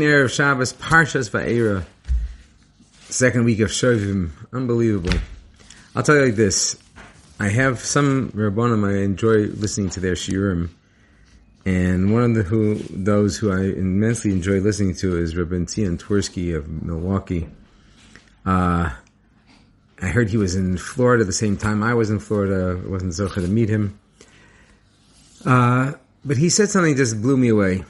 Year of Shabbos, Parshas Va'era. Second week of Shovim. Unbelievable. I'll tell you like this. I have some Rabbanim I enjoy listening to their shiurim. And one of the who, those who I immensely enjoy listening to is Rabbi Tian Twersky of Milwaukee. Uh, I heard he was in Florida the same time I was in Florida. I wasn't so to meet him. Uh, but he said something that just blew me away.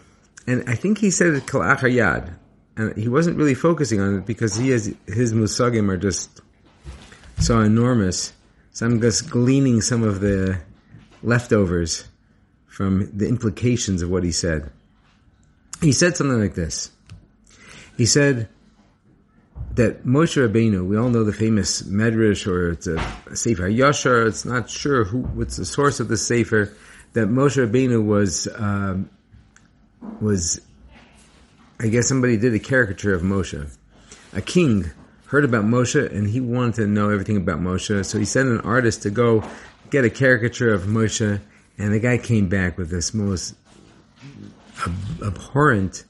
And I think he said it Kalachar Yad. And he wasn't really focusing on it because he has, his musagim are just so enormous. So I'm just gleaning some of the leftovers from the implications of what he said. He said something like this. He said that Moshe Rabbeinu, we all know the famous Medrash, or it's a, a Sefer Yashar, it's not sure who, what's the source of the Sefer, that Moshe Rabbeinu was, um, was, I guess somebody did a caricature of Moshe. A king heard about Moshe and he wanted to know everything about Moshe, so he sent an artist to go get a caricature of Moshe, and the guy came back with this most ab- abhorrent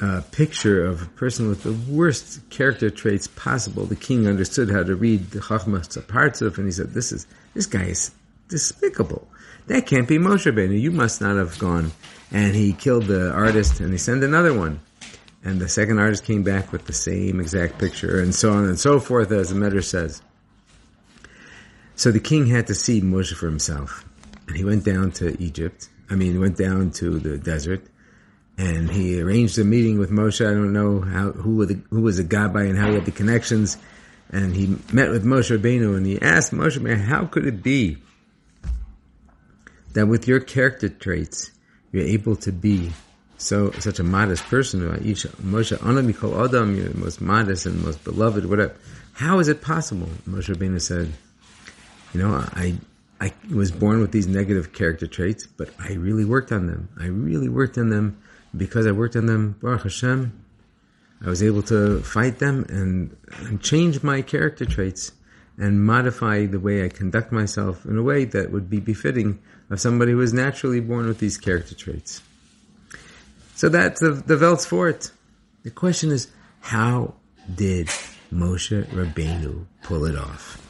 uh, picture of a person with the worst character traits possible. The king understood how to read the Chachmas Partzuf, and he said, "This is this guy is despicable. That can't be Moshe Rabbeinu. You must not have gone." And he killed the artist, and he sent another one. And the second artist came back with the same exact picture, and so on and so forth, as the Medrash says. So the king had to see Moshe for himself, and he went down to Egypt. I mean, he went down to the desert, and he arranged a meeting with Moshe. I don't know how who, the, who was a gabbai and how he had the connections. And he met with Moshe Rabbeinu, and he asked Moshe man, "How could it be that with your character traits, you're able to be so such a modest person? Moshe Anamikol Adam, you're the most modest and most beloved. Whatever. How is it possible?" Moshe Rabbeinu said, "You know, I." I was born with these negative character traits, but I really worked on them. I really worked on them because I worked on them, Baruch Hashem, I was able to fight them and, and change my character traits and modify the way I conduct myself in a way that would be befitting of somebody who is naturally born with these character traits. So that's the, the Welt's for it. The question is, how did Moshe Rabbeinu pull it off?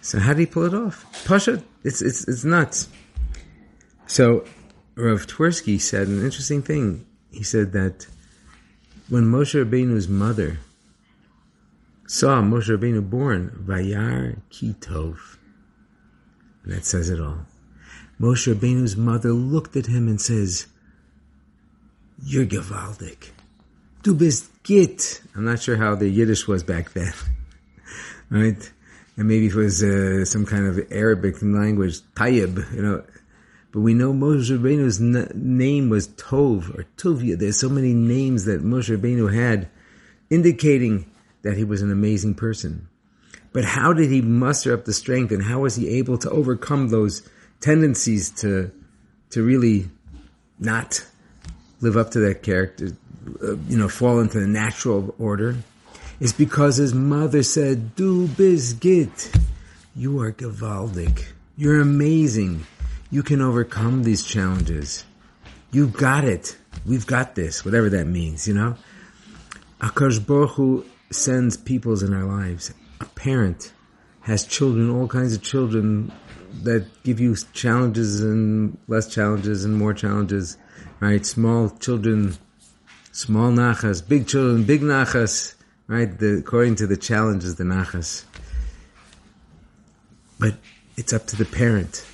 So how did he pull it off? Pasha, it's, it's, it's nuts. So Rav Twersky said an interesting thing. He said that when Moshe Rabbeinu's mother saw Moshe Rabbeinu born, Vayar Kitov, that says it all. Moshe Rabbeinu's mother looked at him and says, "You're Gavaldik. Du bist git." I'm not sure how the Yiddish was back then, right? And maybe it was uh, some kind of Arabic language, Tayyib, you know. But we know Moshe Rabbeinu's n- name was Tov or Tovia. There's so many names that Moshe Rabbeinu had, indicating that he was an amazing person. But how did he muster up the strength, and how was he able to overcome those tendencies to to really not live up to that character, uh, you know, fall into the natural order? Is because his mother said, "Du bist you are gewaldig, you're amazing." You can overcome these challenges. You've got it. We've got this, whatever that means, you know? Akash sends peoples in our lives. A parent has children, all kinds of children that give you challenges and less challenges and more challenges, right? Small children, small nachas, big children, big nachas, right? The, according to the challenges, the nachas. But it's up to the parent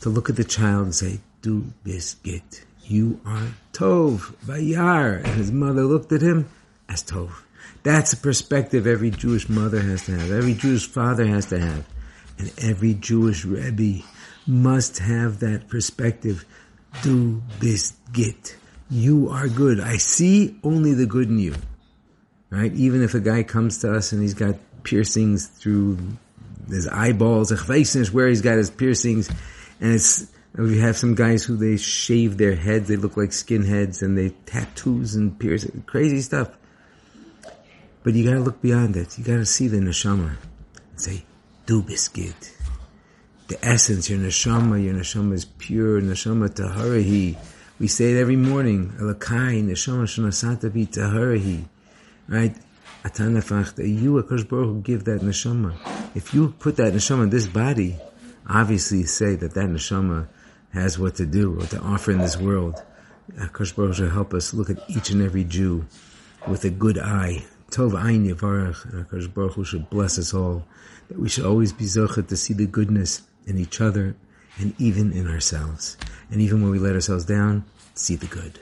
to look at the child and say, Du bist git. You are Tov, Vayar. And his mother looked at him as Tov. That's a perspective every Jewish mother has to have, every Jewish father has to have, and every Jewish Rebbe must have that perspective. Do bist git. You are good. I see only the good in you. Right? Even if a guy comes to us and he's got piercings through his eyeballs, where he's got his piercings, and it's we have some guys who they shave their heads, they look like skinheads, and they tattoos and piercing, crazy stuff. But you gotta look beyond it. You gotta see the neshama and say, "Du bist git." The essence, your neshama, your neshama is pure. Neshama taharahi. We say it every morning. Elakai neshama shanasata taharahi. Right? Atanafach that you, Akash Baruch give that neshama. If you put that neshama in this body, obviously say that that neshama has what to do, what to offer in this world. Akash Baruch help us look at each and every Jew with a good eye. Tov Ayin Yavarach, and Akash Baruch Hu should bless us all, that we should always be zochet to see the goodness in each other and even in ourselves. And even when we let ourselves down, see the good.